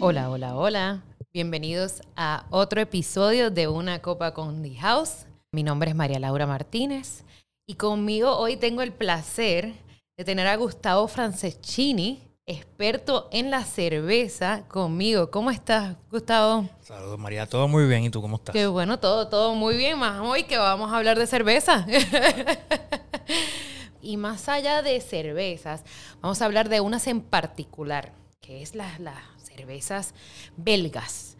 Hola, hola, hola. Bienvenidos a otro episodio de Una Copa con The House. Mi nombre es María Laura Martínez y conmigo hoy tengo el placer de tener a Gustavo Franceschini, experto en la cerveza, conmigo. ¿Cómo estás, Gustavo? Saludos, María. Todo muy bien. ¿Y tú cómo estás? Qué bueno, todo, todo muy bien. Más hoy que vamos a hablar de cerveza. y más allá de cervezas, vamos a hablar de unas en particular, que es las cervezas belgas.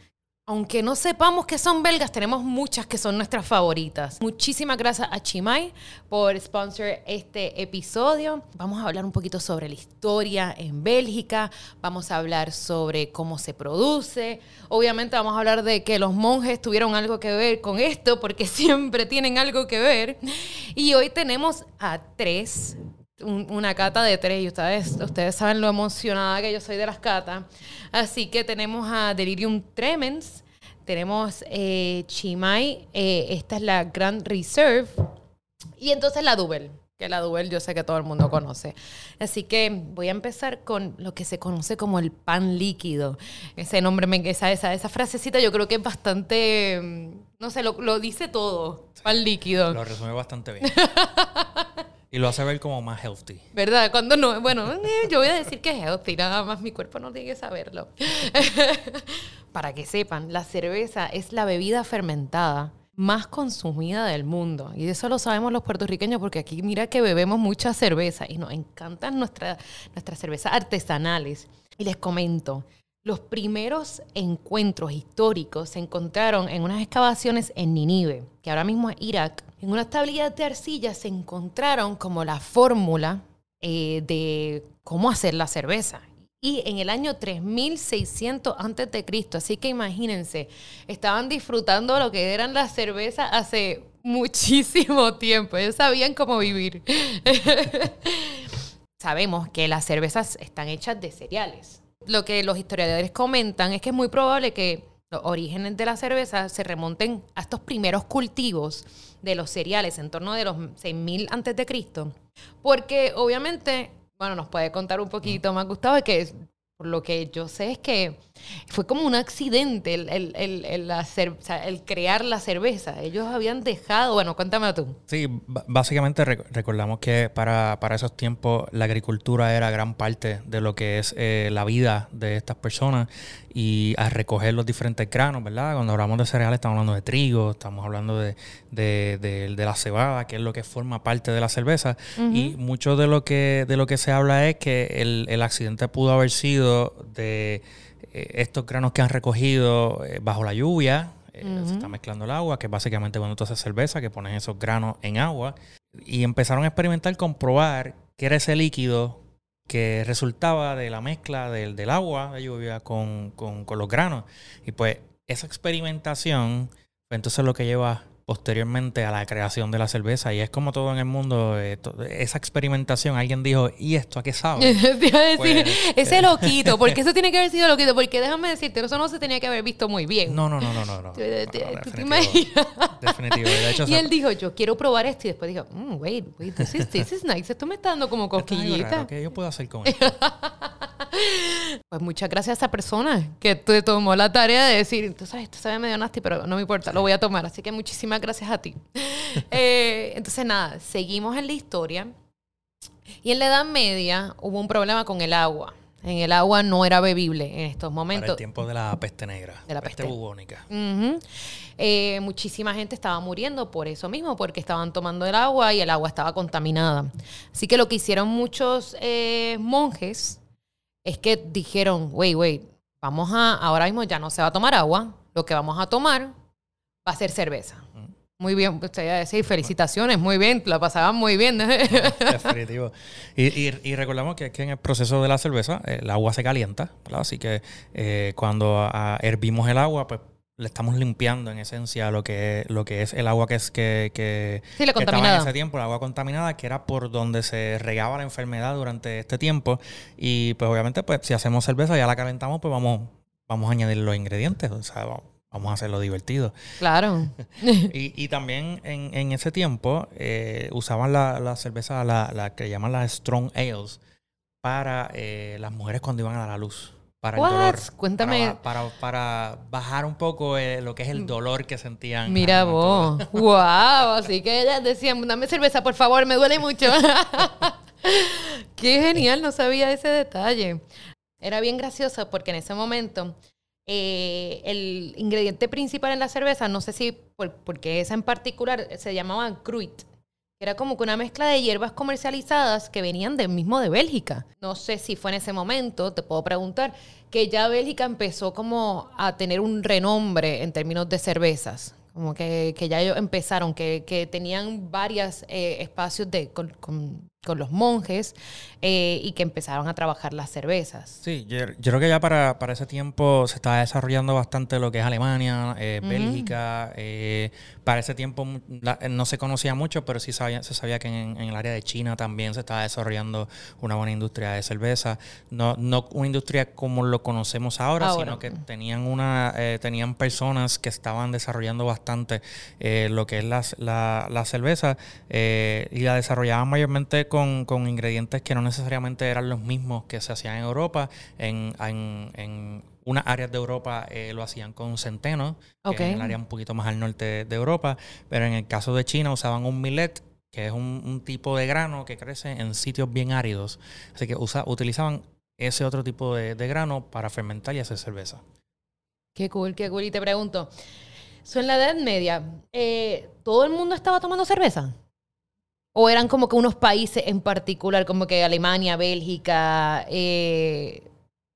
Aunque no sepamos que son belgas, tenemos muchas que son nuestras favoritas. Muchísimas gracias a Chimay por sponsor este episodio. Vamos a hablar un poquito sobre la historia en Bélgica, vamos a hablar sobre cómo se produce. Obviamente vamos a hablar de que los monjes tuvieron algo que ver con esto, porque siempre tienen algo que ver. Y hoy tenemos a tres una cata de tres y ustedes, ustedes saben lo emocionada que yo soy de las catas. Así que tenemos a Delirium Tremens, tenemos eh, Chimay, eh, esta es la Grand Reserve y entonces la Double, que la Double yo sé que todo el mundo conoce. Así que voy a empezar con lo que se conoce como el pan líquido. Ese nombre, esa, esa, esa frasecita yo creo que es bastante, mm, no sé, lo, lo dice todo, pan líquido. Lo resume bastante bien. Y lo hace ver como más healthy. ¿Verdad? Cuando no, bueno, eh, yo voy a decir que es healthy, nada más mi cuerpo no tiene que saberlo. Para que sepan, la cerveza es la bebida fermentada más consumida del mundo. Y eso lo sabemos los puertorriqueños porque aquí mira que bebemos mucha cerveza y nos encantan nuestra, nuestras cervezas artesanales. Y les comento, los primeros encuentros históricos se encontraron en unas excavaciones en Ninive, que ahora mismo es Irak. En unas tablillas de arcilla se encontraron como la fórmula eh, de cómo hacer la cerveza. Y en el año 3600 antes de Cristo, así que imagínense, estaban disfrutando lo que eran las cervezas hace muchísimo tiempo. Ellos sabían cómo vivir. Sabemos que las cervezas están hechas de cereales lo que los historiadores comentan es que es muy probable que los orígenes de la cerveza se remonten a estos primeros cultivos de los cereales en torno de los 6000 antes de Cristo, porque obviamente, bueno, nos puede contar un poquito más Gustavo que por lo que yo sé es que fue como un accidente el, el, el, crear la cerveza. Ellos habían dejado, bueno, cuéntame tú. Sí, básicamente recordamos que para, para, esos tiempos la agricultura era gran parte de lo que es eh, la vida de estas personas y a recoger los diferentes granos, ¿verdad? Cuando hablamos de cereales estamos hablando de trigo, estamos hablando de, de, de, la cebada, que es lo que forma parte de la cerveza. Y mucho de lo que, de lo que se habla es que el, el accidente pudo haber sido de eh, estos granos que han recogido eh, bajo la lluvia, eh, se está mezclando el agua, que básicamente cuando tú haces cerveza, que pones esos granos en agua, y empezaron a experimentar, comprobar que era ese líquido que resultaba de la mezcla del, del agua de lluvia con, con, con, los granos. Y pues esa experimentación fue entonces lo que lleva posteriormente a la creación de la cerveza. Y es como todo en el mundo, eh, esa experimentación, alguien dijo, ¿y esto a qué sabe? Pues, ese eh, loquito, porque eso tiene que haber sido loquito, porque déjame decirte, eso no se tenía que haber visto muy bien. No, no, no, no, no. no, definitivo. y él dijo, yo quiero probar esto, y después dijo, mm, wait, wait, this is, this is nice, esto me está dando como cosquillita. ¿Qué yo puedo hacer con esto? Pues muchas gracias a esa persona que te tomó la tarea de decir, tú sabes, esto sabe medio nasty, pero no me importa, lo voy a tomar. Así que muchísimas gracias a ti. Eh, entonces, nada, seguimos en la historia. Y en la Edad Media hubo un problema con el agua. En el agua no era bebible en estos momentos. Para el tiempo de la peste negra. De la peste, bubónica. Eh, muchísima gente estaba muriendo por eso mismo, porque estaban tomando el agua y el agua estaba contaminada. Así que lo que hicieron muchos eh, monjes es que dijeron, wait, wait, vamos a, ahora mismo ya no se va a tomar agua, lo que vamos a tomar va a ser cerveza. Mm. Muy bien, usted iba a decir felicitaciones, muy bien, la pasaban muy bien. Definitivo. Y, y, recordamos que, que, en el proceso de la cerveza el agua se calienta, así que eh, cuando hervimos el agua, pues le estamos limpiando en esencia lo que es, lo que es el agua que es que, que, sí, la contaminada. en ese tiempo, el agua contaminada, que era por donde se regaba la enfermedad durante este tiempo. Y pues obviamente, pues si hacemos cerveza, ya la calentamos, pues vamos, vamos a añadir los ingredientes. O sea, vamos a hacerlo divertido. Claro. y, y, también en, en ese tiempo eh, usaban la, la cerveza, la, la, que llaman las strong ales, para eh, las mujeres cuando iban a la luz. Para el dolor. Cuéntame. Para, para, bajar un poco eh, lo que es el dolor que sentían. Mira vos. wow. Así que ellas decían, dame cerveza, por favor, me duele mucho. Qué genial, no sabía ese detalle. Era bien gracioso porque en ese momento eh, el ingrediente principal en la cerveza, no sé si porque esa en particular se llamaba Cruit. Era como que una mezcla de hierbas comercializadas que venían del mismo de Bélgica. No sé si fue en ese momento, te puedo preguntar, que ya Bélgica empezó como a tener un renombre en términos de cervezas. Como que, ya ellos empezaron, que, tenían varios eh, espacios de, con los monjes eh, y que empezaron a trabajar las cervezas. Sí, yo, creo que ya para, para, ese tiempo se estaba desarrollando bastante lo que es Alemania, eh, Bélgica. Eh, para ese tiempo no se conocía mucho, pero sí sabía, se sabía que en, el área de China también se estaba desarrollando una buena industria de cerveza. No, no una industria como lo conocemos ahora, sino que tenían, una, tenían personas que estaban desarrollando bastante lo que es la, la, la cerveza y la desarrollaban mayormente con, con, ingredientes que no necesariamente eran los mismos que se hacían en Europa. En, en, en unas áreas de Europa eh, lo hacían con centeno, en el área un poquito más al norte de Europa, pero en el caso de China usaban un millet, que es un, tipo de grano que crece en sitios bien áridos. Así que usa, utilizaban ese otro tipo de, de grano para fermentar y hacer cerveza. Qué cool, qué cool. Y te pregunto, ¿son en la Edad Media, eh, ¿todo el mundo estaba tomando cerveza? ¿O eran como que unos países en particular, como que Alemania, Bélgica? Eh,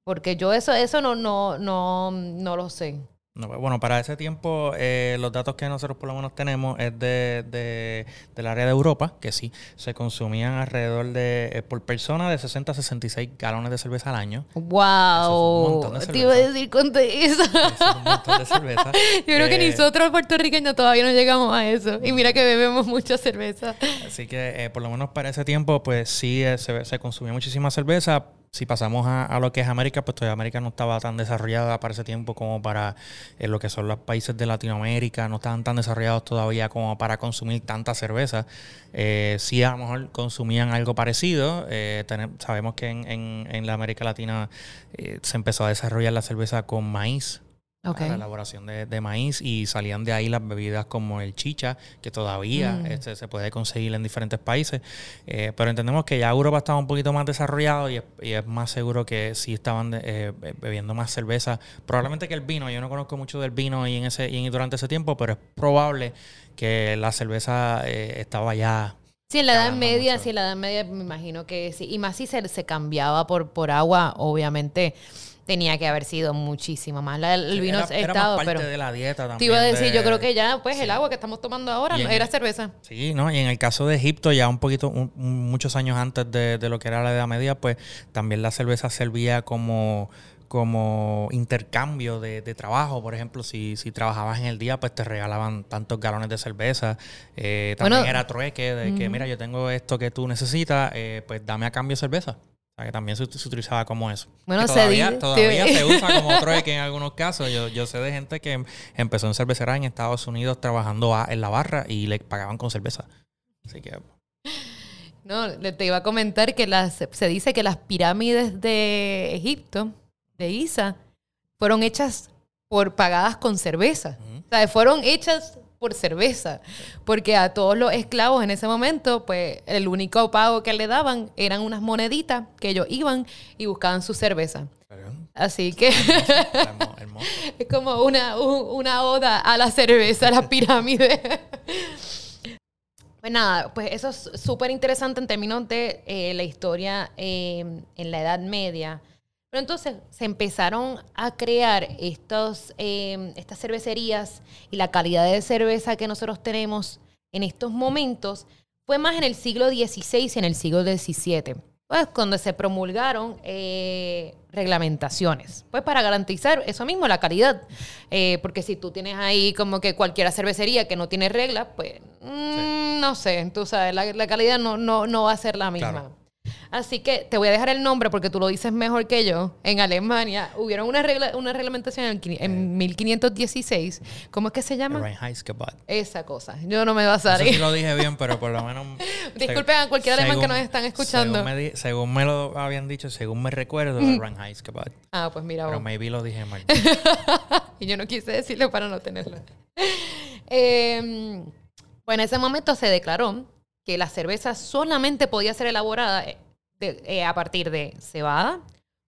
porque yo eso, eso no, no, no, no lo sé. Pues, bueno, para ese tiempo eh, los datos que nosotros por lo menos tenemos es de, de, del área de Europa, que sí, se consumían alrededor de, eh, por persona, de 60 a 66 galones de cerveza al año. ¡Wow! Te iba a decir cuánto eso. es un montón de cerveza. Yo creo que eh, nosotros puertorriqueños todavía no llegamos a eso. Y mira que bebemos mucha cerveza. Así que por lo menos para ese tiempo, pues sí, se, se consumía muchísima cerveza si pasamos a, lo que es América, pues todavía América no estaba tan desarrollada para ese tiempo como para eh, lo que son los países de Latinoamérica, no estaban tan desarrollados todavía como para consumir tanta cerveza. Eh, sí, a lo mejor consumían algo parecido. Eh, sabemos que en, en, la América Latina eh, se empezó a desarrollar la cerveza con maíz la elaboración de, maíz y salían de ahí las bebidas como el chicha, que todavía mm. este, se puede conseguir en diferentes países. Eh, pero entendemos que ya Europa estaba un poquito más desarrollado y es, más seguro que sí estaban eh, bebiendo más cerveza. Probablemente que el vino, yo no conozco mucho del vino y, en ese, y durante ese tiempo, pero es probable que la cerveza eh, estaba ya Sí, en la Edad Media, sí, en la Edad Media me imagino que sí. Y más si se, se cambiaba por, por agua, obviamente tenía que haber sido muchísimo más. el vino era, estado, parte pero de la dieta también. Te iba a decir, yo creo que ya, pues, el agua que estamos tomando ahora era cerveza. Sí, ¿no? Y en el caso de Egipto, ya un poquito, muchos años antes de, lo que era la Edad Media, pues, también la cerveza servía como como intercambio de, trabajo. Por ejemplo, si, si trabajabas en el día, pues te regalaban tantos galones de cerveza. Eh, también era trueque de que, mira, yo tengo esto que tú necesitas, eh, pues dame a cambio cerveza que también se, utilizaba como eso. Bueno, todavía, se, todavía se usa como trueque en algunos casos. Yo, yo sé de gente que empezó en cervecería en Estados Unidos trabajando en la barra y le pagaban con cerveza. Así que... No, te iba a comentar que las, se dice que las pirámides de Egipto, de Isa, fueron hechas por pagadas con cerveza. O sea, fueron hechas por cerveza, porque a todos los esclavos en ese momento, pues el único pago que le daban eran unas moneditas que ellos iban y buscaban su cerveza. Así que es como una, una oda a la cerveza, a la pirámide. Pues nada, pues eso es súper interesante en términos de eh, la historia eh, en la Edad Media pero entonces se empezaron a crear estos, em, estas cervecerías y la calidad de cerveza que nosotros tenemos en estos momentos fue más en el siglo XVI y en el siglo XVII. Pues cuando se promulgaron eh, reglamentaciones, pues para garantizar eso mismo, la calidad. Eh, porque si tú tienes ahí como que cualquier cervecería que no tiene reglas, pues mm, no sé, tú sabes, la, calidad no, no, no va a ser la misma. Así que te voy a dejar el nombre porque tú lo dices mejor que yo. En Alemania hubieron una, regla, una reglamentación en, el en 1516. ¿Cómo es que se llama? Reinheitsgebot. Esa cosa. Yo no me vas a sé si lo dije bien, pero por lo menos. Disculpen a cualquier alemán que nos están escuchando. Según me, di- según me lo habían dicho, según me recuerdo, Reinheitsgebot. Ah, pues mira, Pero vos. maybe lo dije mal. y yo no quise decirlo para no tenerlo. Eh, pues en ese momento se declaró que la cerveza solamente podía ser elaborada de- eh, a partir de cebada,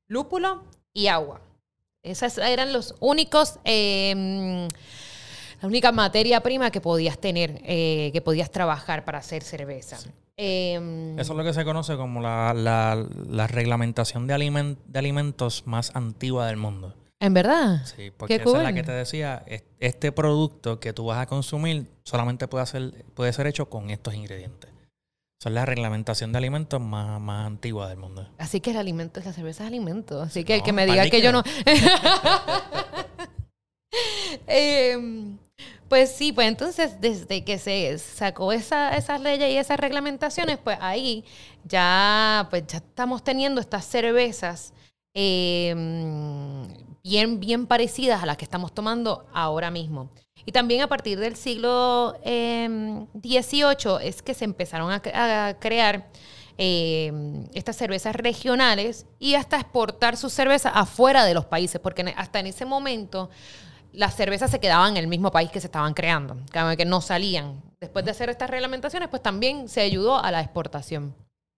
lúpulo y agua. Esas eran los únicos, eh, la única materia prima que podías tener, eh, que podías trabajar para hacer cerveza. Eh, Eso es lo que se conoce como la, la- la reglamentación de, alimen- de alimentos más antigua del mundo. ¿En verdad? Sí, porque esa es la que te decía, es- este producto que tú vas a consumir solamente puede, hacer, puede ser hecho con estos ingredientes. Esa es la reglamentación de alimentos más, más antigua del mundo. Así que el alimento, la cerveza es alimento. Así que el No, que me diga que yo no. Em, pues sí, pues entonces desde que se sacó esa, esas leyes y esas reglamentaciones, pues ahí ya, pues ya estamos teniendo estas cervezas em, bien, bien parecidas a las que estamos tomando ahora mismo. Y también a partir del siglo em, XVIII es que se empezaron a, cre- a crear em, estas cervezas regionales y hasta exportar sus cervezas afuera de los países, porque en- hasta en ese momento las cervezas se quedaban en el mismo país que se estaban creando, que no salían. Después de hacer estas reglamentaciones, pues también se ayudó a la exportación.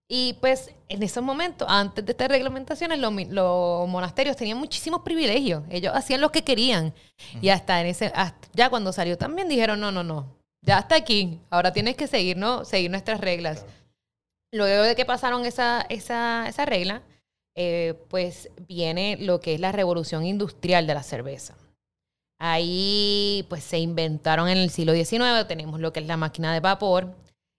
Y pues en esos momentos, antes de estas reglamentaciones, los, monasterios tenían muchísimos privilegios. Ellos hacían lo que querían. Y hasta en ese, hasta- ya cuando salió también dijeron, no, no, no, ya hasta aquí. Ahora tienes que seguir, ¿no? seguir nuestras reglas. Luego de que pasaron esa, esa, esa regla, eh, pues viene lo que es la revolución industrial de la cerveza. Ahí pues se inventaron en el siglo XIX, tenemos lo que es la máquina de vapor,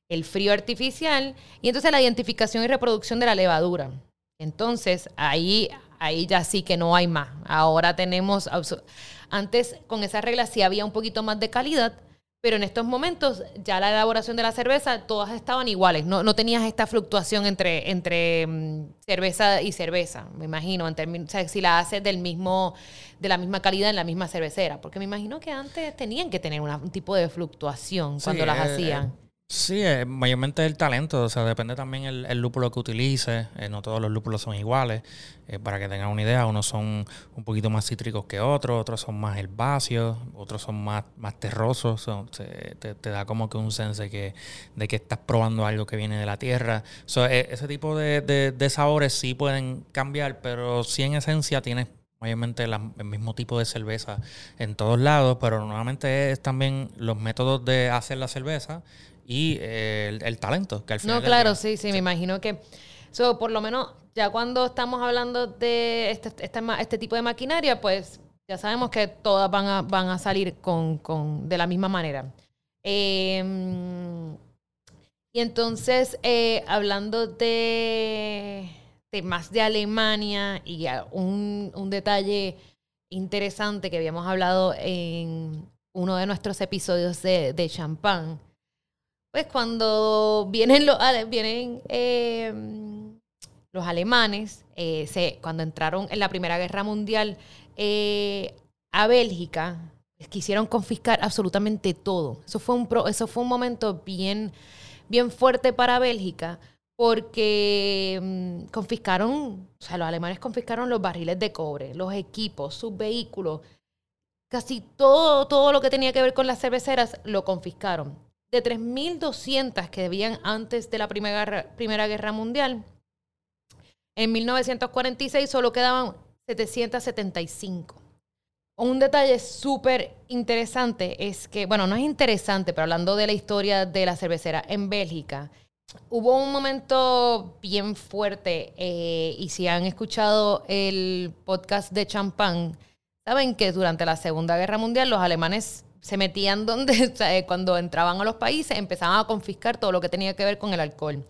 el frío artificial y entonces la identificación y reproducción de la levadura. Entonces ahí, ahí ya sí que no hay más. Ahora tenemos, antes con esas reglas sí había un poquito más de calidad, pero en estos momentos ya la elaboración de la cerveza todas estaban iguales. No, no tenías esta fluctuación entre, entre mm, cerveza y cerveza, me imagino. En términos, o sea, si la haces del mismo, de la misma calidad en la misma cervecera. Porque me imagino que antes tenían que tener una- un tipo de fluctuación cuando Sí, las eh, hacían. Sí, eh, mayormente el talento, o sea, depende también el, lúpulo que utilices, eh, no todos los lúpulos son iguales, eh, para que tengan una idea, unos son un poquito más cítricos que otros, otros son más herbáceos, otros son más, más terrosos, son- se- te, da como que un sense que, de que estás probando algo que viene de la tierra. So, eh, ese tipo de, sabores sí pueden cambiar, pero sí en esencia tienes mayormente el mismo tipo de cerveza en todos lados, pero nuevamente es también los métodos de hacer la cerveza y eh, el, el talento que al final No, claro, sí, sí, me imagino que. So, por lo menos, ya cuando estamos hablando de este, este, este tipo de maquinaria, pues ya sabemos que todas van a, van a salir con, con- de la misma manera. Eh, y entonces, eh, hablando de, de más de Alemania y un, un detalle interesante que habíamos hablado en uno de nuestros episodios de, de champán, pues cuando vienen los, ale- vienen, eh, los alemanes, eh, se, cuando entraron en la Primera Guerra Mundial eh, a Bélgica, quisieron confiscar absolutamente todo. Eso fue un, pro- eso fue un momento bien, bien fuerte para Bélgica porque mm, confiscaron, o sea, los alemanes confiscaron los barriles de cobre, los equipos, sus vehículos, casi todo, todo lo que tenía que ver con las cerveceras lo confiscaron. De 3.200 que debían antes de la Primera Guerra, Primera Guerra Mundial, en 1946 solo quedaban 775. Un detalle súper interesante es que, bueno, no es interesante, pero hablando de la historia de la cervecera en Bélgica, hubo un momento bien fuerte eh, y si han escuchado el podcast de Champán, saben que durante la Segunda Guerra Mundial los alemanes se metían donde, o eh, cuando entraban a los países, empezaban a confiscar todo lo que tenía que ver con el alcohol.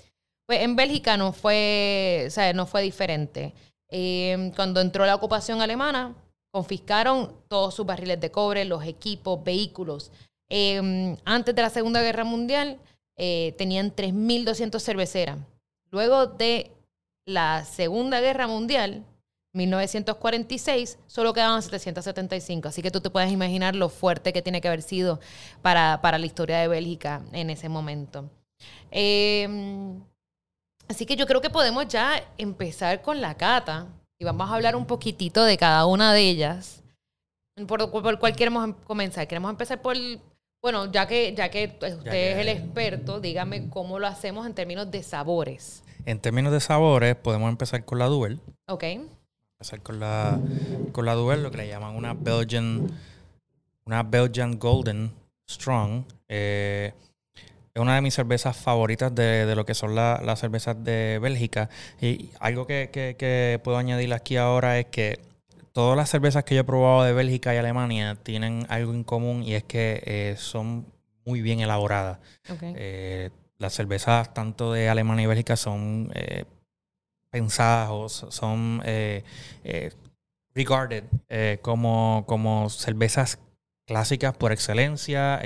Pues en Bélgica no fue, o sea, no fue diferente. Eh, cuando entró la ocupación alemana, confiscaron todos sus barriles de cobre, los equipos, vehículos. Eh, antes de la Segunda Guerra Mundial, eh, tenían 3.200 cerveceras. Luego de la Segunda Guerra Mundial, 1946, solo quedaban 775. Así que tú te puedes imaginar lo fuerte que tiene que haber sido para, para la historia de Bélgica en ese momento. Em, así que yo creo que podemos ya empezar con la cata y vamos a hablar un poquitito de cada una de ellas. ¿Por, por cuál queremos em, comenzar? Queremos empezar por, bueno, ya que, ya que usted es el experto, dígame cómo lo hacemos en términos de sabores. En términos de sabores, podemos empezar con la Duel. Ok. Empezar con la, con la Duel, lo que le llaman una Belgian, una Belgian Golden Strong. Eh, es una de mis cervezas favoritas de, lo que son las cervezas de Bélgica. Y algo que, que, puedo añadir aquí ahora es que todas las cervezas que yo he probado de Bélgica y Alemania tienen algo en común y es que eh, son muy bien elaboradas. Eh, las cervezas tanto de Alemania y Bélgica son eh, pensadas o son eh, eh, regarded como, como cervezas clásicas por excelencia,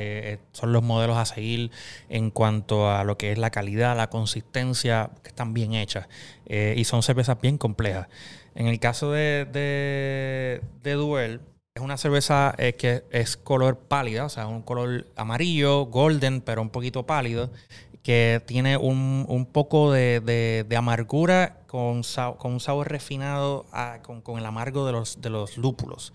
son los modelos a seguir en cuanto a lo que es la calidad, la consistencia, que están bien hechas y son cervezas bien complejas. En el caso de, de, de Duel, es una cerveza que es color pálida, o sea, un color amarillo, golden, pero un poquito pálido que tiene un, un poco de, de, amargura con, con un sabor refinado ah, con, con, el amargo de los, de los lúpulos.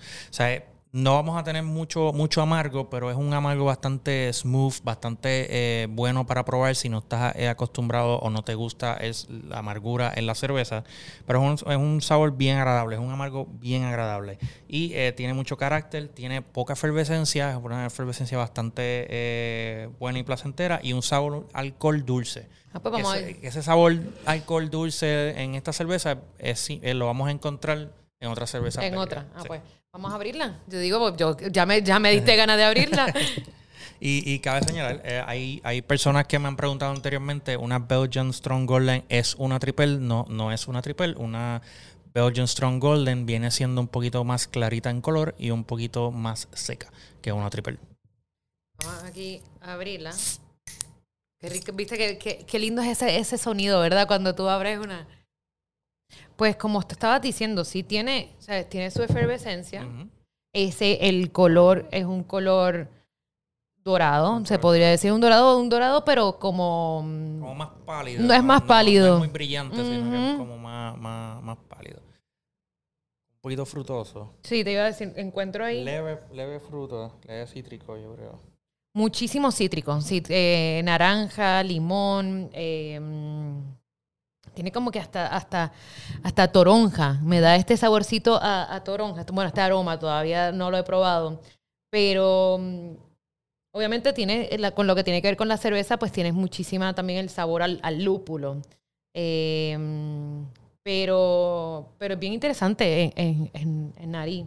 No vamos a tener mucho, mucho amargo, pero es un amargo bastante smooth, bastante eh, bueno para probar si no estás eh, acostumbrado o no te gusta es la amargura en la cerveza. Pero es un, sabor bien agradable, es un amargo bien agradable. Y eh, tiene mucho carácter, tiene poca efervescencia, es una efervescencia bastante buena y placentera y un sabor alcohol dulce. Ah, pues ese, sabor alcohol dulce en esta cerveza es, lo vamos a encontrar en otra cerveza. En otra, ah, pues. Vamos a abrirla. Yo digo, pues, yo, ya, me, ya me diste ganas de abrirla. y, y, cabe señalar, eh, hay, hay personas que me han preguntado anteriormente, ¿una Belgian Strong Golden es una triple? No, no es una triple. Una Belgian Strong Golden viene siendo un poquito más clarita en color y un poquito más seca que una triple. Vamos aquí a abrirla. Qué rico, viste qué, qué, lindo es ese, ese sonido, ¿verdad? Cuando tú abres una... Pues como te estabas diciendo, sí tiene, tiene su efervescencia. Ese, el color es un color dorado, se podría decir un dorado, un dorado, pero como... Como más pálido. No es más pálido. No es muy brillante, sino que es como más, más, más pálido. Un poquito frutoso. Sí, te iba a decir, encuentro ahí... Leve, leve fruto, leve cítrico, yo creo. Muchísimos cítricos, sí, eh, naranja, limón, eh, tiene como que hasta, hasta, hasta toronja. Me da este saborcito a, toronja. Bueno, este aroma todavía no lo he probado. Pero mm, obviamente tiene, con lo que tiene que ver con la cerveza, pues tienes muchísima también el sabor al, lúpulo. Em, pero, pero es bien interesante en, en, en nariz.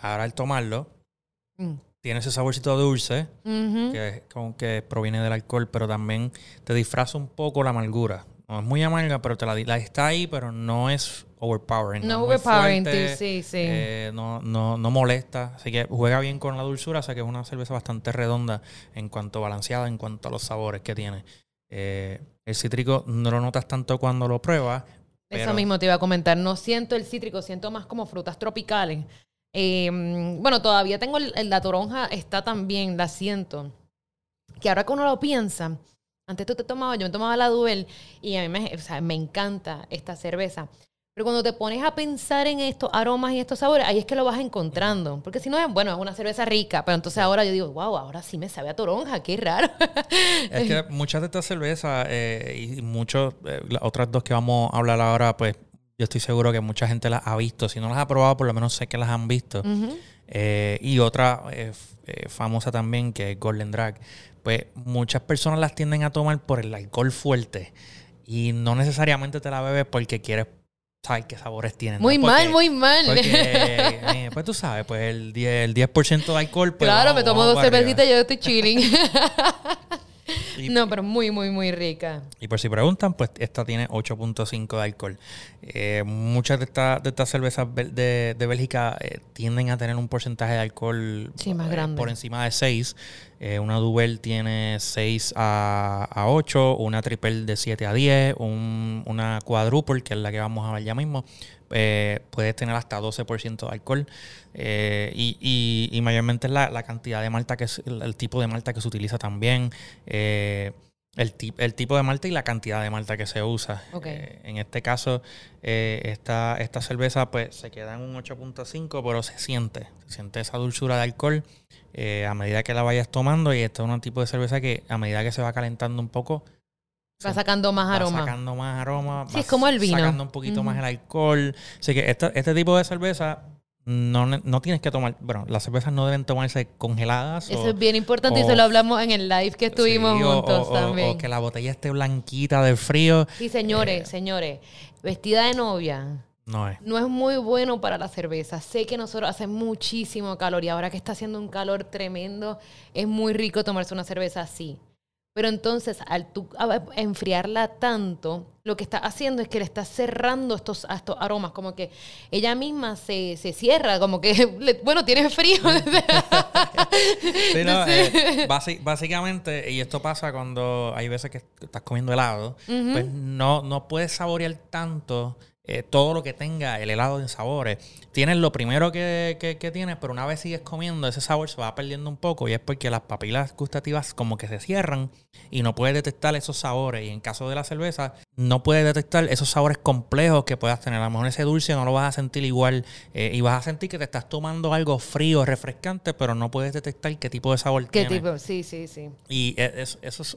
Ahora al tomarlo, mm. tiene ese saborcito dulce, que, como que proviene del alcohol, pero también te disfraza un poco la amargura. No es muy amarga, pero te la, la está ahí, pero no es overpowering. No, overpowering, sí, sí. Eh, no, no, no molesta. Así que juega bien con la dulzura. O sea que es una cerveza bastante redonda en cuanto balanceada, en cuanto a los sabores que tiene. Eh, el cítrico no lo notas tanto cuando lo pruebas. Eso mismo te iba a comentar. No siento el cítrico, siento más como frutas tropicales. Em, bueno, todavía tengo la toronja, está también, la siento. Que ahora que uno lo piensa, antes tú te tomabas, yo me tomaba la Duel y a mí me, o sea, me encanta esta cerveza. Pero cuando te pones a pensar en estos aromas y estos sabores, ahí es que lo vas encontrando. Porque si no, es, bueno, es una cerveza rica. Pero entonces ahora yo digo, wow, ahora sí me sabe a toronja, qué raro. es que muchas de estas cervezas eh, y muchas, eh, las otras dos que vamos a hablar ahora, pues yo estoy seguro que mucha gente las ha visto. Si no las ha probado, por lo menos sé que las han visto. Eh, y otra famosa también, que es Golden Drag pues muchas personas las tienden a tomar por el alcohol fuerte y no necesariamente te la bebes porque quieres saber qué sabores tienen. Muy mal, muy mal. Eh, pues tú sabes, pues el 10%, el 10 de alcohol. Pues claro, me tomo dos cervecitas y yo estoy chilling. no, pero muy, muy, muy rica. Y por si preguntan, pues esta tiene 8.5 de alcohol. Eh, muchas de, de estas cervezas de, de Bélgica eh, tienden a tener un porcentaje de alcohol más grande. por encima de 6. una Duvel tiene 6 a, a, 8, una Triple de 7 a 10, un, una Quadruple, que es la que vamos a ver ya mismo, eh, puedes tener hasta 12% de alcohol. Eh, y, mayormente la, la, cantidad de malta, que es el, tipo de malta que se utiliza también. Eh, el, el, tipo de malta y la cantidad de malta que se usa. en este caso, esta, esta cerveza pues se queda en un 8.5, pero se siente, se siente esa dulzura de alcohol a medida que la vayas tomando. Y este es un tipo de cerveza que a medida que se va calentando un poco, Va sacando más aroma. Va sacando más aroma. Sí, es como el vino. Sacando un poquito más el alcohol. Así que este, este tipo de cerveza no, no, tienes que tomar. Bueno, las cervezas no deben tomarse congeladas. Eso es bien importante y se lo hablamos en el live que estuvimos juntos también. O que la botella esté blanquita del frío. Sí, señores, eh, señores. Vestida de novia. No es. No es muy bueno para la cerveza. Sé que nosotros hace muchísimo calor y ahora que está haciendo un calor tremendo, es muy rico tomarse una cerveza así. Pero entonces, al tú enfriarla tanto, lo que está haciendo es que le está cerrando estos, estos aromas, como que ella misma se, se cierra, como que, bueno, tiene frío. sí, no, eh, básicamente, y esto pasa cuando hay veces que estás comiendo helado, pues no, no puedes saborear tanto eh, todo lo que tenga el helado de sabores. Tienes lo primero que, que, tienes, pero una vez sigues comiendo, ese sabor se va perdiendo un poco y es porque las papilas gustativas como que se cierran y no puedes detectar esos sabores. Y en caso de la cerveza, no puedes detectar esos sabores complejos que puedas tener. A lo mejor ese dulce no lo vas a sentir igual eh, y vas a sentir que te estás tomando algo frío, refrescante, pero no puedes detectar qué tipo de sabor ¿Qué tipo? Sí, sí, sí. Y e, eso, eso es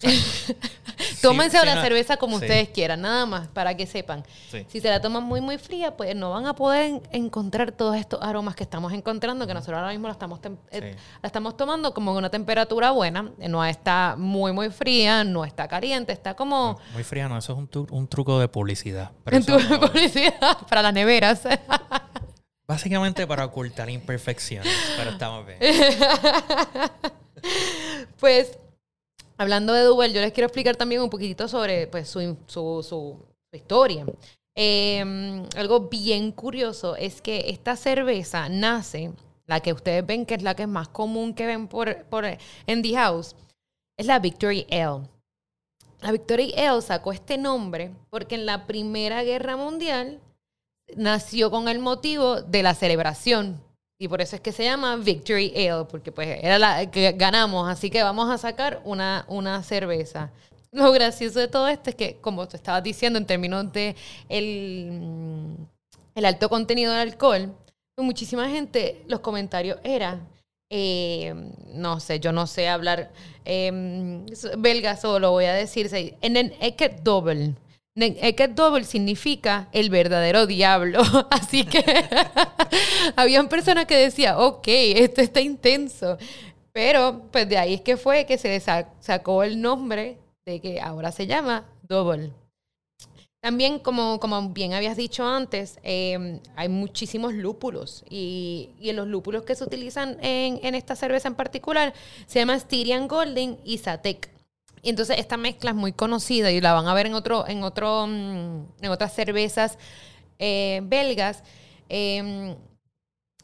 Tómense la cerveza como ustedes quieran, nada más, para que sepan. Si se la toman muy, muy fría, pues no van a poder encontrar todos estos aromas que estamos encontrando, que nosotros ahora mismo la estamos, eh, la estamos tomando como en una temperatura buena. No está muy, muy fría, no está caliente, está como... muy fría, no, eso es un, un truco de publicidad. Un truco de publicidad para las neveras. Básicamente para ocultar imperfecciones, pero estamos bien. pues Hablando de Duvel, yo les quiero explicar también un poquitito sobre pues, su, su, su, historia. Em, algo bien curioso es que esta cerveza nace, la que ustedes ven que es la que es más común que ven por, por en The House, es la Victory Ale. La Victory Ale sacó este nombre porque en la Primera Guerra Mundial nació con el motivo de la celebración y por eso es que se llama Victory Ale, porque pues era la que ganamos, así que vamos a sacar una, una cerveza. Lo gracioso de todo esto es que, como te estabas diciendo, en términos de el, el alto contenido de alcohol, pues, muchísima gente, los comentarios eran, eh, no sé, yo no sé hablar eh, belga solo, voy a decir, en el Eket Double Eket Double significa el verdadero diablo. Así que habían personas que decían, ok, esto está intenso. Pero pues de ahí es que fue que se sacó el nombre de que ahora se llama Double. También, como, como bien habías dicho antes, em, hay muchísimos lúpulos y, y, los lúpulos que se utilizan en, en, esta cerveza en particular se llama Styrian Golden y Satek. Y entonces esta mezcla es muy conocida y la van a ver en otro, en otro, mm, en otras cervezas eh, belgas. Em,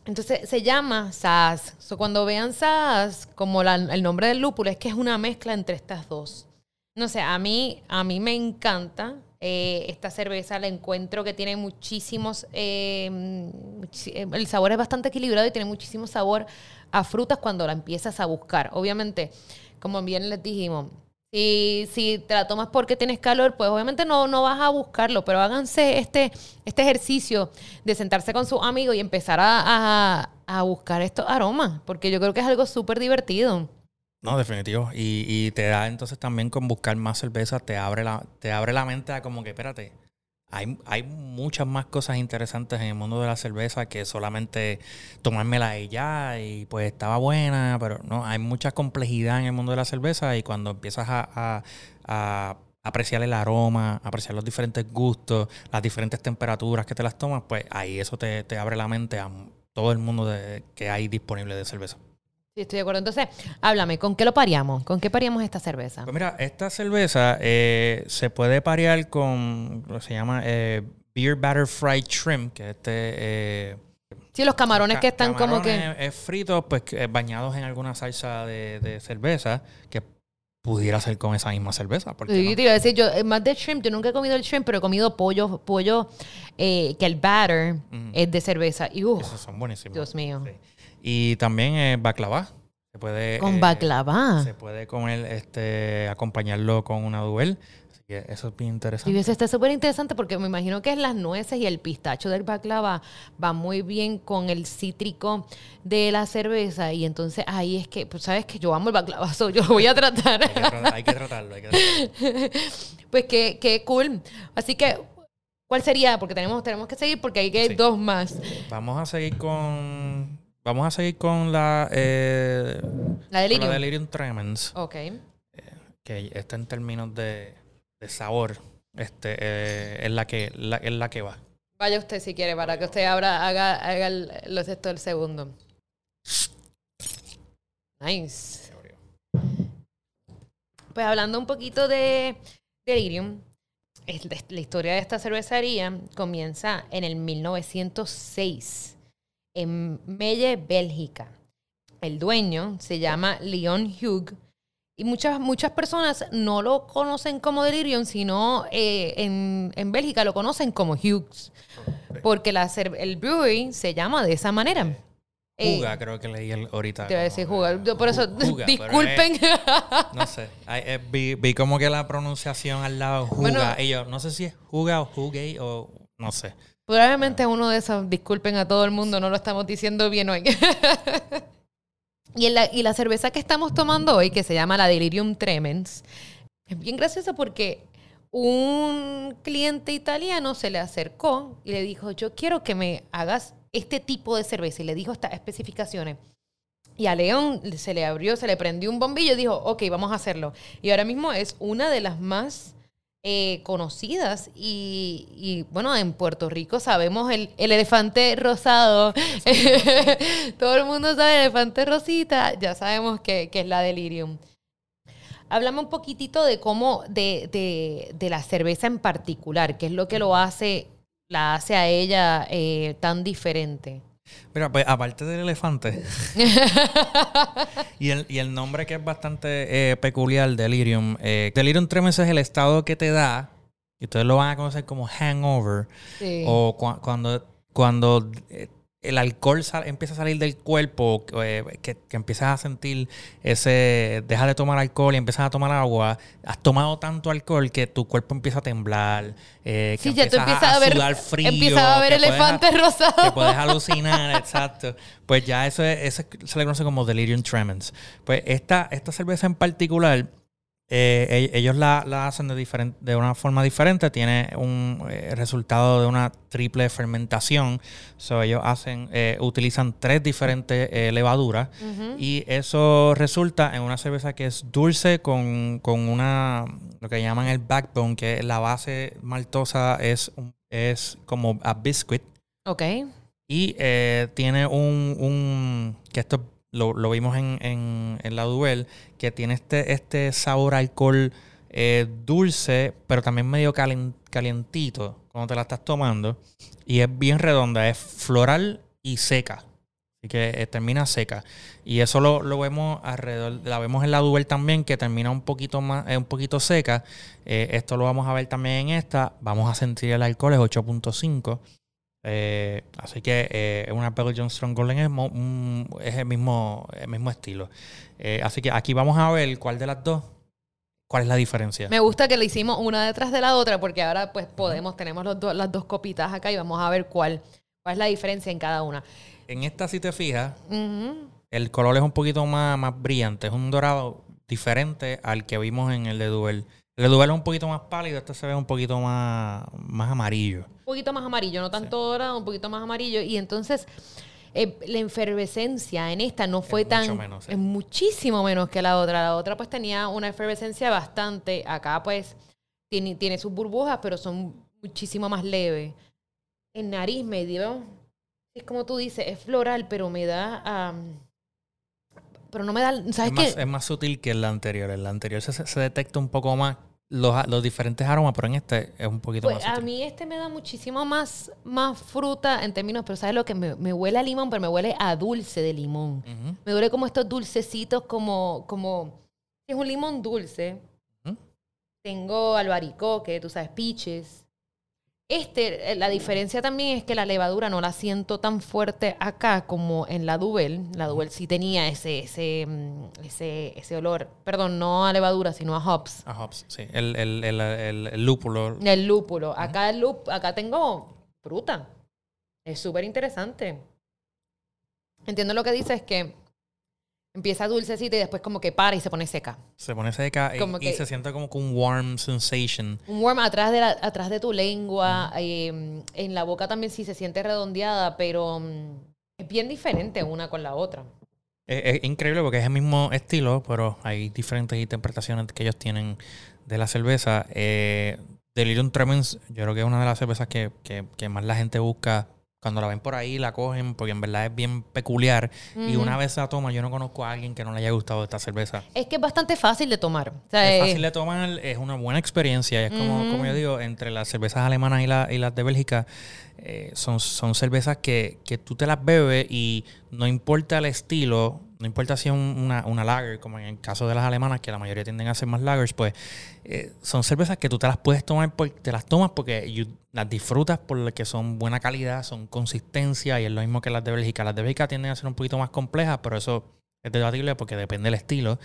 entonces se llama Saaz. cuando vean Saaz, como el nombre del lúpulo, es que es una mezcla entre estas dos. No sé, a mí, a mí me encanta eh, esta cerveza. La encuentro que tiene muchísimos. Em, el sabor es bastante equilibrado y tiene muchísimo sabor a frutas cuando la empiezas a buscar. Obviamente, como bien les dijimos, si, si te la tomas porque tienes calor, pues obviamente no, no vas a buscarlo, pero háganse este, este ejercicio de sentarse con sus amigos y empezar a, a, buscar estos aromas, porque yo creo que es algo súper divertido. No, definitivo. Y, y, te da entonces también con buscar más cerveza, te abre la, te abre la mente a como que, espérate, hay, hay, muchas más cosas interesantes en el mundo de la cerveza que solamente tomármela y ya, y pues estaba buena, pero no, hay mucha complejidad en el mundo de la cerveza y cuando empiezas a, apreciar el aroma, apreciar los diferentes gustos, las diferentes temperaturas que te las tomas, pues ahí eso te, abre la mente a todo el mundo de, que hay disponible de cerveza. Sí, estoy de acuerdo. Entonces, háblame, ¿con qué lo paríamos? ¿Con qué paríamos esta cerveza? Pues mira, esta cerveza eh, se puede parear con lo que se llama eh, Beer Batter Fried Shrimp, que este... Eh, sí, los camarones ca- que están como que... camarones, eh, fritos, pues bañados en alguna salsa de, de cerveza, que pudiera ser con esa misma cerveza. Sí, te iba a decir, yo, más de shrimp, yo nunca he comido el shrimp, pero he comido pollo, pollo eh, que el batter es de cerveza. Y uff, Esos son buenísimos. Dios mío. Sí. Y también eh, baklava. Se puede, Con eh, baklava. Se puede comer, este, acompañarlo con una duel. Así que eso es bien Y interesante. eso está súper interesante porque me imagino que es las nueces y el pistacho del baklava va muy bien con el cítrico de la cerveza. Y entonces ahí es que, pues sabes que yo amo el baklava, so yo lo voy a tratar. Hay que, tra- hay que tratarlo. Hay que tratarlo. pues qué, qué cool. Así que, ¿cuál sería? Porque tenemos, tenemos que seguir porque hay que Sí. dos más. Vamos a seguir con. Vamos a seguir con la. Eh, La con la delirium. Delirium Tremens. Ok. Que está en términos de, de sabor. Este, eh, es, la que, la, es la que va. Vaya usted si quiere, para que usted abra, haga, haga el, los esto del segundo. Nice. Pues hablando un poquito de Delirium, la historia de esta cervecería comienza en el 1906 en Melle, Bélgica. El dueño se llama Leon Hugh y muchas, muchas personas no lo conocen como Delirium, sino eh, en, en Bélgica lo conocen como Hughes, porque la, el brewery se llama de esa manera. Eh, Juga, creo que leí el- ahorita. te voy a decir jugar. eh, Yo por eso, ju- juga, disculpen. es- no sé. Eh, vi, vi como que la pronunciación al lado, juga. Bueno. y yo, no sé si es juga o jugue o no sé. Probablemente uno de esos, disculpen a todo el mundo, no lo estamos diciendo bien hoy. y, la, y la cerveza que estamos tomando hoy, que se llama la Delirium Tremens, es bien graciosa porque un cliente italiano se le acercó y le dijo, yo quiero que me hagas este tipo de cerveza. Y le dijo estas especificaciones. Y a León se le abrió, se le prendió un bombillo y dijo, ok, vamos a hacerlo. Y ahora mismo es una de las más eh, conocidas. Y, y, bueno, en Puerto Rico sabemos el, el elefante rosado. Todo el mundo sabe el elefante rosita. Ya sabemos que, que es la delirium. Háblame un poquitito de cómo, de, de, de la cerveza en particular, qué es lo que lo hace, la hace a ella eh, tan diferente. Mira, pues aparte del elefante y, el, y el nombre que es bastante eh, peculiar, Delirium. eh, Delirium Tremens es el estado que te da, y ustedes lo van a conocer como hangover, Sí. o cua- cuando, cuando eh, el alcohol sal- empieza a salir del cuerpo, eh, que, que empiezas a sentir ese, dejas de tomar alcohol y empiezas a tomar agua, has tomado tanto alcohol que tu cuerpo empieza a temblar, eh, que Sí, ya tú empiezas empiezas a ver, sudar frío, empiezas a ver que puedes elefantes que rosados. puedes alucinar, exacto. Pues ya eso, es- eso se le conoce como delirium tremens. Pues esta, esta cerveza en particular, eh, e- ellos la, la hacen de, diferen- de una forma diferente. Tiene un eh, resultado de una triple fermentación. So, ellos hacen, eh, utilizan tres diferentes levaduras. Y eso resulta en una cerveza que es dulce con, con una, lo que llaman el backbone, que la base maltosa es, es como a biscuit. Ok. Y eh, tiene un, un- que esto lo, lo vimos en, en, la Duel, que tiene este, este sabor alcohol eh, dulce, pero también medio calen- calientito cuando te la estás tomando. Y es bien redonda, es floral y seca. Así que eh, termina seca. Y eso lo, lo vemos alrededor, la vemos en la Duel también, que termina un poquito más, eh, un poquito seca. Eh, esto lo vamos a ver también en esta. Vamos a sentir el alcohol, es 8.5. Eh, así que eh, una Strong Golden es, un- es el, mismo, el mismo estilo. Eh, así que aquí vamos a ver cuál de las dos, cuál es la diferencia. Me gusta que le hicimos una detrás de la otra porque ahora pues podemos, tenemos los do- las dos copitas acá y vamos a ver cuál, cuál es la diferencia en cada una. En esta, si te fijas, el color es un poquito más, más brillante, es un dorado diferente al que vimos en el de Duel. El de Duel es un poquito más pálido, este se ve un poquito más, más amarillo. Un poquito más amarillo, no tanto dorado, un poquito más amarillo. Y entonces eh, la efervescencia en esta no fue mucho tan... menos, sí. Es muchísimo menos que la otra. La otra pues tenía una efervescencia bastante. Acá pues tiene, tiene sus burbujas, pero son muchísimo más leves. En nariz me dio... Es como tú dices, es floral, pero me da... pero no me da, ¿sabes es, más, qué? es más sutil que el anterior. El anterior se, se detecta un poco más los, los diferentes aromas, pero en este es un poquito Pues más a sutil. mí este me da muchísimo más, más fruta en términos, pero ¿sabes lo que me, me huele a limón? Pero me huele a dulce de limón. Me duele como estos dulcecitos, como, como, es un limón dulce. Tengo albaricoque, tú sabes, peaches. Este, eh, la diferencia también es que la levadura no la siento tan fuerte acá como en la Duvel. La Duvel sí tenía ese, ese, mm, ese, ese olor. Perdón, no a levadura, sino a hops. A hops, sí. El, el, el, el, el lúpulo. El lúpulo. Acá, el lup- acá tengo fruta. Es súper interesante. Entiendo lo que dices, es que empieza dulcecita y después como que para y se pone seca. Se pone seca y, Como y que- se siente como que un warm sensation. Un warm atrás de, la- atrás de tu lengua, eh, en la boca también sí se siente redondeada, pero mm, es bien diferente una con la otra. Es, es increíble porque es el mismo estilo, pero hay diferentes interpretaciones que ellos tienen de la cerveza. Eh, Delirium Tremens, yo creo que es una de las cervezas que, que- que más la gente busca cuando la ven por ahí, la cogen, porque en verdad es bien peculiar. Y una vez la toma, yo no conozco a alguien que no le haya gustado esta cerveza. Es que es bastante fácil de tomar. O sea, Es eh, fácil de tomar, es una buena experiencia. Es como, como yo digo, entre las cervezas alemanas y, la- y las de Bélgica, eh, son, son cervezas que, que tú te las bebes y no importa el estilo, no importa si es un- una, una lager, como en el caso de las alemanas, que la mayoría tienden a ser más lagers, pues eh, son cervezas que tú te las puedes tomar, por- te las tomas porque las disfrutas porque son buena calidad, son consistencia y es lo mismo que las de Bélgica. Las de Bélgica tienden a ser un poquito más complejas, pero eso es debatible porque depende del estilo.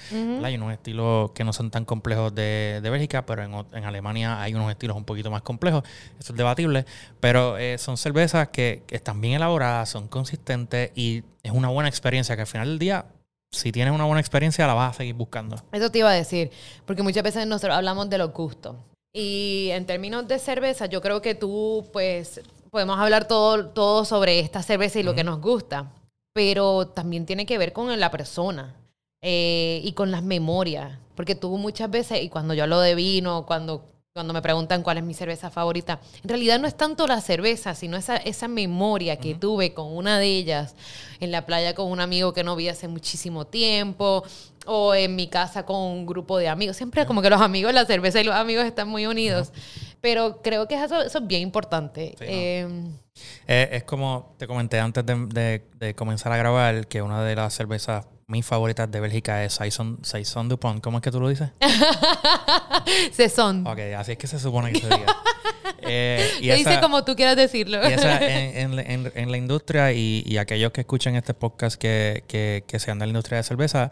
Hay unos estilos que no son tan complejos de, de Bélgica, pero en, Alemania hay unos estilos un poquito más complejos. Eso es debatible. Pero eh, son cervezas que, que están bien elaboradas, son consistentes y es una buena experiencia que al final del día, si tienes una buena experiencia, la vas a seguir buscando. Eso te iba a decir, porque muchas veces nosotros hablamos de los gustos. Y en términos de cerveza, yo creo que tú, pues, podemos hablar todo, todo sobre esta cerveza y lo que nos gusta, pero también tiene que ver con la persona eh, y con las memorias. Porque tú muchas veces, y cuando yo hablo de vino, cuando, cuando me preguntan cuál es mi cerveza favorita, en realidad no es tanto la cerveza, sino esa, esa memoria que tuve con una de ellas en la playa con un amigo que no vi hace muchísimo tiempo, o en mi casa con un grupo de amigos. Siempre como que los amigos, la cerveza y los amigos están muy unidos. Pero creo que eso, eso es bien importante. Sí, ¿no? Eh, es como te comenté antes de, de- de comenzar a grabar que una de las cervezas mis favoritas de Bélgica es Saison, Saison Dupont. ¿Cómo es que tú lo dices? Sesón. Ok, así es que se supone que se diga. Eh, y dice como tú quieras decirlo. Y esa, en, en- en- en la industria y, y aquellos que escuchan este podcast que, que, que sean de la industria de cerveza,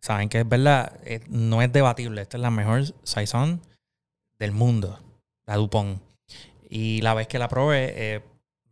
saben que es verdad, eh, no es debatible. Esta es la mejor Saison del mundo, la Dupont. Y la vez que la probé, eh,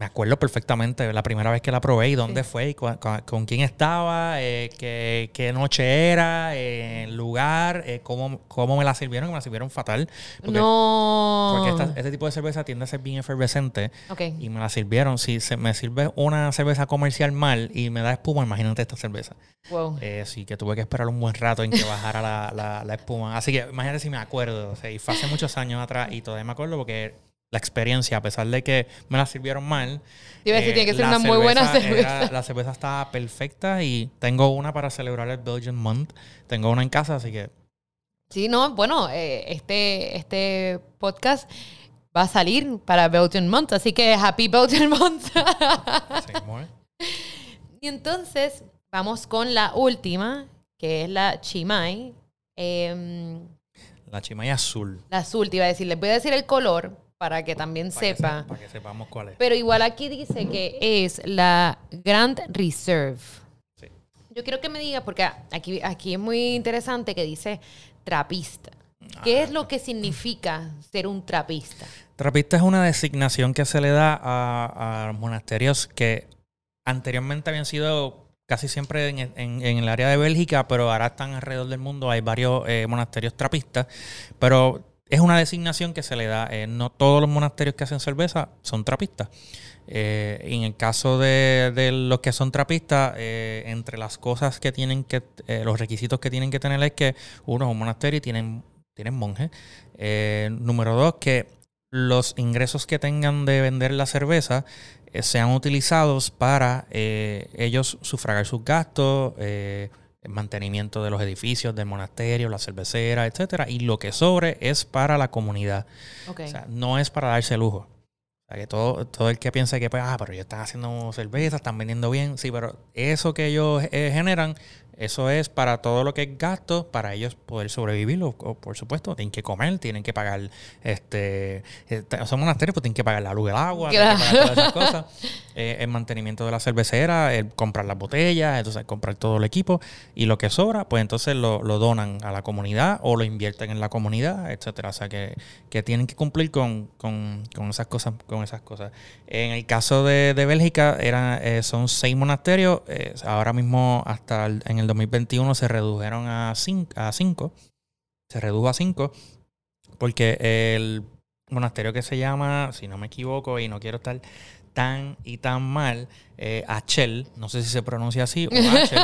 me acuerdo perfectamente la primera vez que la probé y dónde fue y cu- con, quién estaba, eh, qué, qué noche era, eh, el lugar, eh, cómo, cómo me la sirvieron, que me la sirvieron fatal. Porque, no. porque esta- este tipo de cerveza tiende a ser bien efervescente Ok. y me la sirvieron. Si se me sirve una cerveza comercial mal y me da espuma, imagínate esta cerveza. Wow. Eh, sí, que tuve que esperar un buen rato en que bajara la, la- la espuma. Así que imagínate si me acuerdo. O sea, y fue hace muchos años atrás y todavía me acuerdo porque la experiencia, a pesar de que me la sirvieron mal. Iba a decir, eh, tiene que ser una muy buena era- cerveza. la cerveza estaba perfecta y tengo una para celebrar el Belgian Month. Tengo una en casa, así que Sí, no, bueno, eh, este, este podcast va a salir para Belgian Month, así que Happy Belgian Month. ¿eh? y entonces vamos con la última, que es la Chimay. Em, La chimay azul. la azul, te iba a decir, les voy a decir el color para que también Para que sepa. se- para que sepamos cuál es. Pero igual aquí dice que es la Grand Reserve. Sí. Yo quiero que me diga, porque aquí, aquí es muy interesante que dice trapista. ¿Qué es lo que significa ser un trapista? Trapista es una designación que se le da a, a monasterios que anteriormente habían sido casi siempre en, en- en el área de Bélgica, pero ahora están alrededor del mundo. Hay varios eh, monasterios trapistas, pero es una designación que se le da. eh, no todos los monasterios que hacen cerveza son trapistas. Eh, en el caso de, de los que son trapistas, eh, entre las cosas que tienen que, los requisitos que tienen que tener es que uno es un monasterio y tienen, tienen monjes. Número dos, que los ingresos que tengan de vender la cerveza sean utilizados para ellos sufragar sus gastos, el mantenimiento de los edificios, del monasterio, la cervecera, etcétera, y lo que sobre es para la comunidad. Ok. O sea, no es para darse lujo. O sea, que todo, todo el que piensa que, pues, ah, pero ellos están haciendo cerveza, están vendiendo bien, sí, pero eso que ellos eh, generan, eso es para todo lo que es gasto, para ellos poder sobrevivir, o, o, por supuesto, tienen que comer, tienen que pagar, este, este son monasterios, pues tienen que pagar la luz, el agua, tienen que pagar todas esas cosas, eh, el mantenimiento de la cervecera, el comprar las botellas, entonces comprar todo el equipo, y lo que sobra, pues entonces lo, lo donan a la comunidad o lo invierten en la comunidad, etcétera. O sea que, que tienen que cumplir con, con, con esas cosas, con esas cosas. En el caso de, de Bélgica, era, eh, son seis monasterios, eh, ahora mismo hasta el- en el 2021 se redujeron a cinco, a cinco. Se redujo a cinco porque el monasterio que se llama, si no me equivoco y no quiero estar tan y tan mal, eh, Achel, no sé si se pronuncia así, o Achel,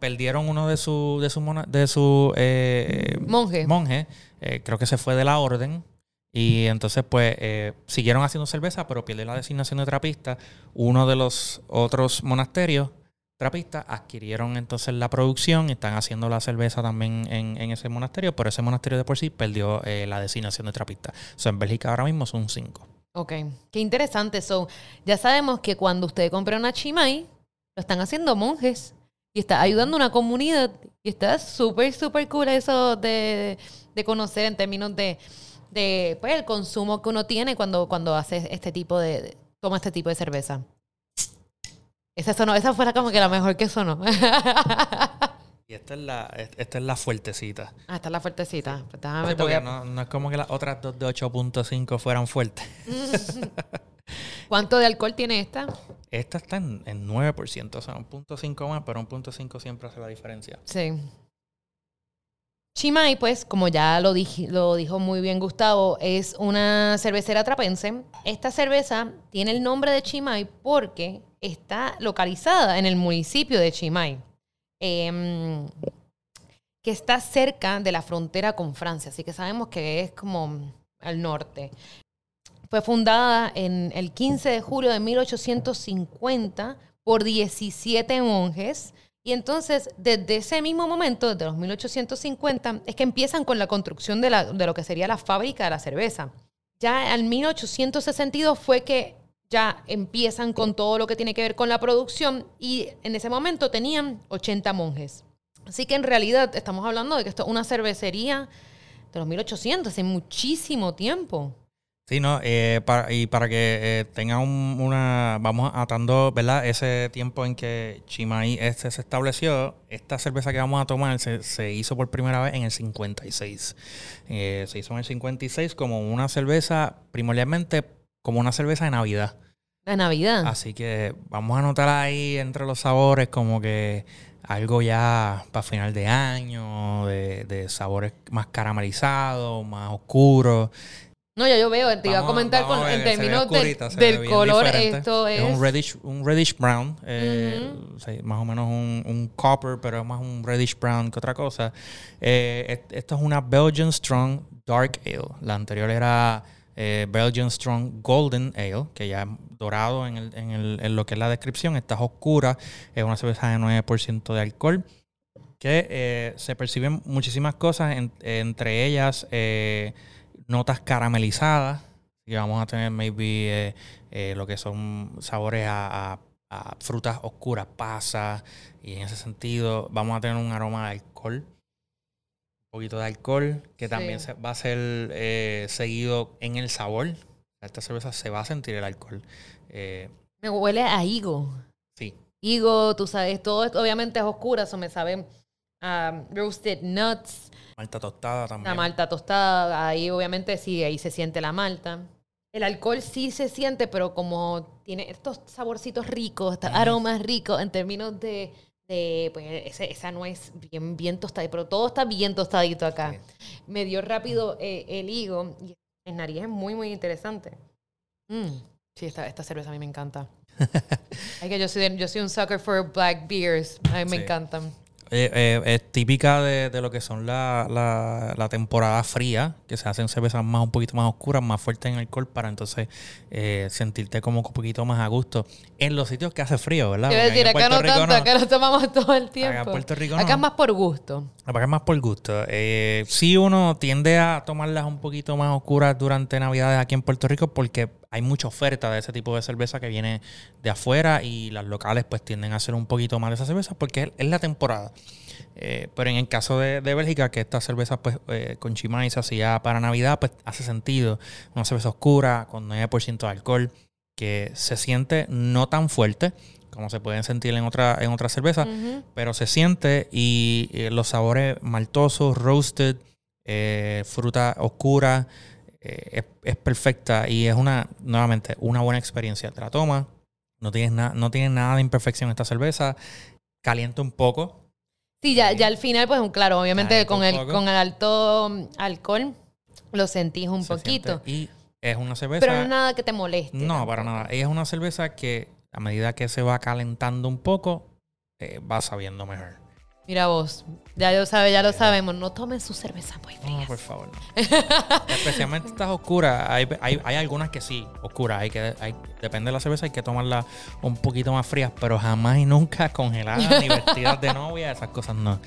perdieron uno de sus de su mona- de su, eh, Monje. monje, eh, creo que se fue de la orden. Y entonces, pues, eh, siguieron haciendo cerveza, pero pierde la designación de trapista. Uno de los otros monasterios trapistas adquirieron entonces la producción están haciendo la cerveza también en, en ese monasterio, pero ese monasterio de por sí perdió eh, la designación de trapista. O sea, en Bélgica ahora mismo son cinco. Ok, qué interesante. So, ya sabemos que cuando usted compra una chimay, lo están haciendo monjes y está ayudando a una comunidad y está súper, súper cool eso de, de conocer en términos de, de pues, el consumo que uno tiene cuando, cuando hace este tipo de- toma este tipo de cerveza. Esa, sonó, esa fuera como que la mejor que sonó. Y esta es la, esta es la fuertecita. ah, esta es la fuertecita. Pues déjame, Sí, porque a- no, no es como que las otras dos de 8.5 fueran fuertes. ¿Cuánto de alcohol tiene esta? Esta está en, en 9%, o sea, un punto cinco más, pero un punto cinco siempre hace la diferencia. Sí. Chimay, pues, como ya lo, dij- lo dijo muy bien Gustavo, es una cervecera trapense. Esta cerveza tiene el nombre de Chimay porque está localizada en el municipio de Chimay, em, que está cerca de la frontera con Francia, así que sabemos que es como al norte. Fue fundada en el 15 de julio de 1850 por 17 monjes. Y entonces, desde ese mismo momento, desde los 1850, es que empiezan con la construcción de, la- de lo que sería la fábrica de la cerveza. Ya en 1862 fue que ya empiezan con todo lo que tiene que ver con la producción y en ese momento tenían 80 monjes. Así que en realidad estamos hablando de que esto es una cervecería de los 1800, hace muchísimo tiempo. Sí, no, eh, para, y para que eh, tenga un- una, vamos atando, ¿verdad? Ese tiempo en que Chimay este se estableció, esta cerveza que vamos a tomar se, se hizo por primera vez en el 56. Eh, se hizo en el 56 como una cerveza, primordialmente como una cerveza de Navidad. De Navidad. Así que vamos a notar ahí entre los sabores como que algo ya para final de año, de, de sabores más caramelizados, más oscuros. No, ya yo veo, te iba a comentar con, a en ver, términos del- oscurita, color, diferente. esto es... un reddish, un reddish brown, eh, más o menos un, un copper, pero es más un reddish brown que otra cosa. Eh, est- esto es una Belgian Strong Dark Ale. La anterior era eh, Belgian Strong Golden Ale, que ya es dorado en, el- en el- en lo que es la descripción. Esta es oscura, es una cerveza de 9% de alcohol que eh, se perciben muchísimas cosas, en- entre ellas eh, notas caramelizadas, y vamos a tener maybe lo que son sabores a, a- a frutas oscuras, pasas, y en ese sentido vamos a tener un aroma de alcohol, poquito de alcohol, que también Sí. se- va a ser eh, seguido en el sabor. Esta cerveza se va a sentir el alcohol. Eh, Me huele a higo. sí, Higo, tú sabes, todo esto obviamente es oscura, eso me sabe a roasted nuts, malta tostada también. la malta tostada, ahí obviamente sí, ahí se siente la malta. El alcohol sí se siente, pero como tiene estos saborcitos ricos, estos aromas ricos en términos de, de pues ese- esa nuez bien, bien tostadita, pero todo está bien tostadito acá. Sí. Me dio rápido eh, el higo y el nariz es muy, muy interesante. Mm, Sí, esta, esta cerveza a mí me encanta. es que yo soy, yo soy un sucker for black beers. A mí me Sí. encantan. Eh, eh, es típica de, de lo que son la, la, la temporada fría, que se hacen cervezas más un poquito más oscuras, más fuertes en alcohol, para entonces eh, sentirte como un poquito más a gusto. En los sitios que hace frío, ¿verdad? Quiero decir, acá no Rico tanto, acá lo tomamos todo el tiempo. Acá en Puerto Rico Acá no. es más por gusto. Acá es más por gusto. Eh, sí uno tiende a tomarlas un poquito más oscuras durante Navidades aquí en Puerto Rico porque hay mucha oferta de ese tipo de cerveza que viene de afuera y las locales pues tienden a hacer un poquito más de esa cerveza porque es, la temporada. Eh, pero en el caso de, de Bélgica, que esta cerveza pues eh, con Chimay se hacía para Navidad, pues hace sentido. Una cerveza oscura con 9% de alcohol que se siente no tan fuerte como se pueden sentir en otra en otras cervezas, Ujú. pero se siente y eh, los sabores maltosos, roasted, eh, fruta oscura, eh, es, es perfecta y es una, nuevamente, una buena experiencia. Te la tomas, no tienes, na- no tienes nada de imperfección esta cerveza, calienta un poco. Sí, ya, ya al final, pues claro, obviamente con el, con el alto mm, alcohol lo sentís un se poquito. siente, y es una cerveza... Pero no es nada que te moleste. No, para nada. Es una cerveza que a medida que se va calentando un poco, eh, va sabiendo mejor. Mira vos, ya lo sabe, ya lo sabemos. No tomen su cerveza muy No, frías. por favor, no. Especialmente estas oscuras. Hay, hay, hay algunas que sí, oscuras. Hay que, hay, depende de la cerveza, hay que tomarlas un poquito más frías, pero jamás y nunca congeladas ni vestidas de novia. Esas cosas no.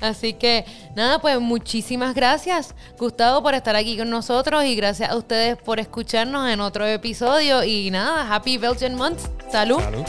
Así que nada, pues muchísimas gracias, Gustavo, por estar aquí con nosotros y gracias a ustedes por escucharnos en otro episodio. Y nada, Happy Belgian Month. Salud. Salud.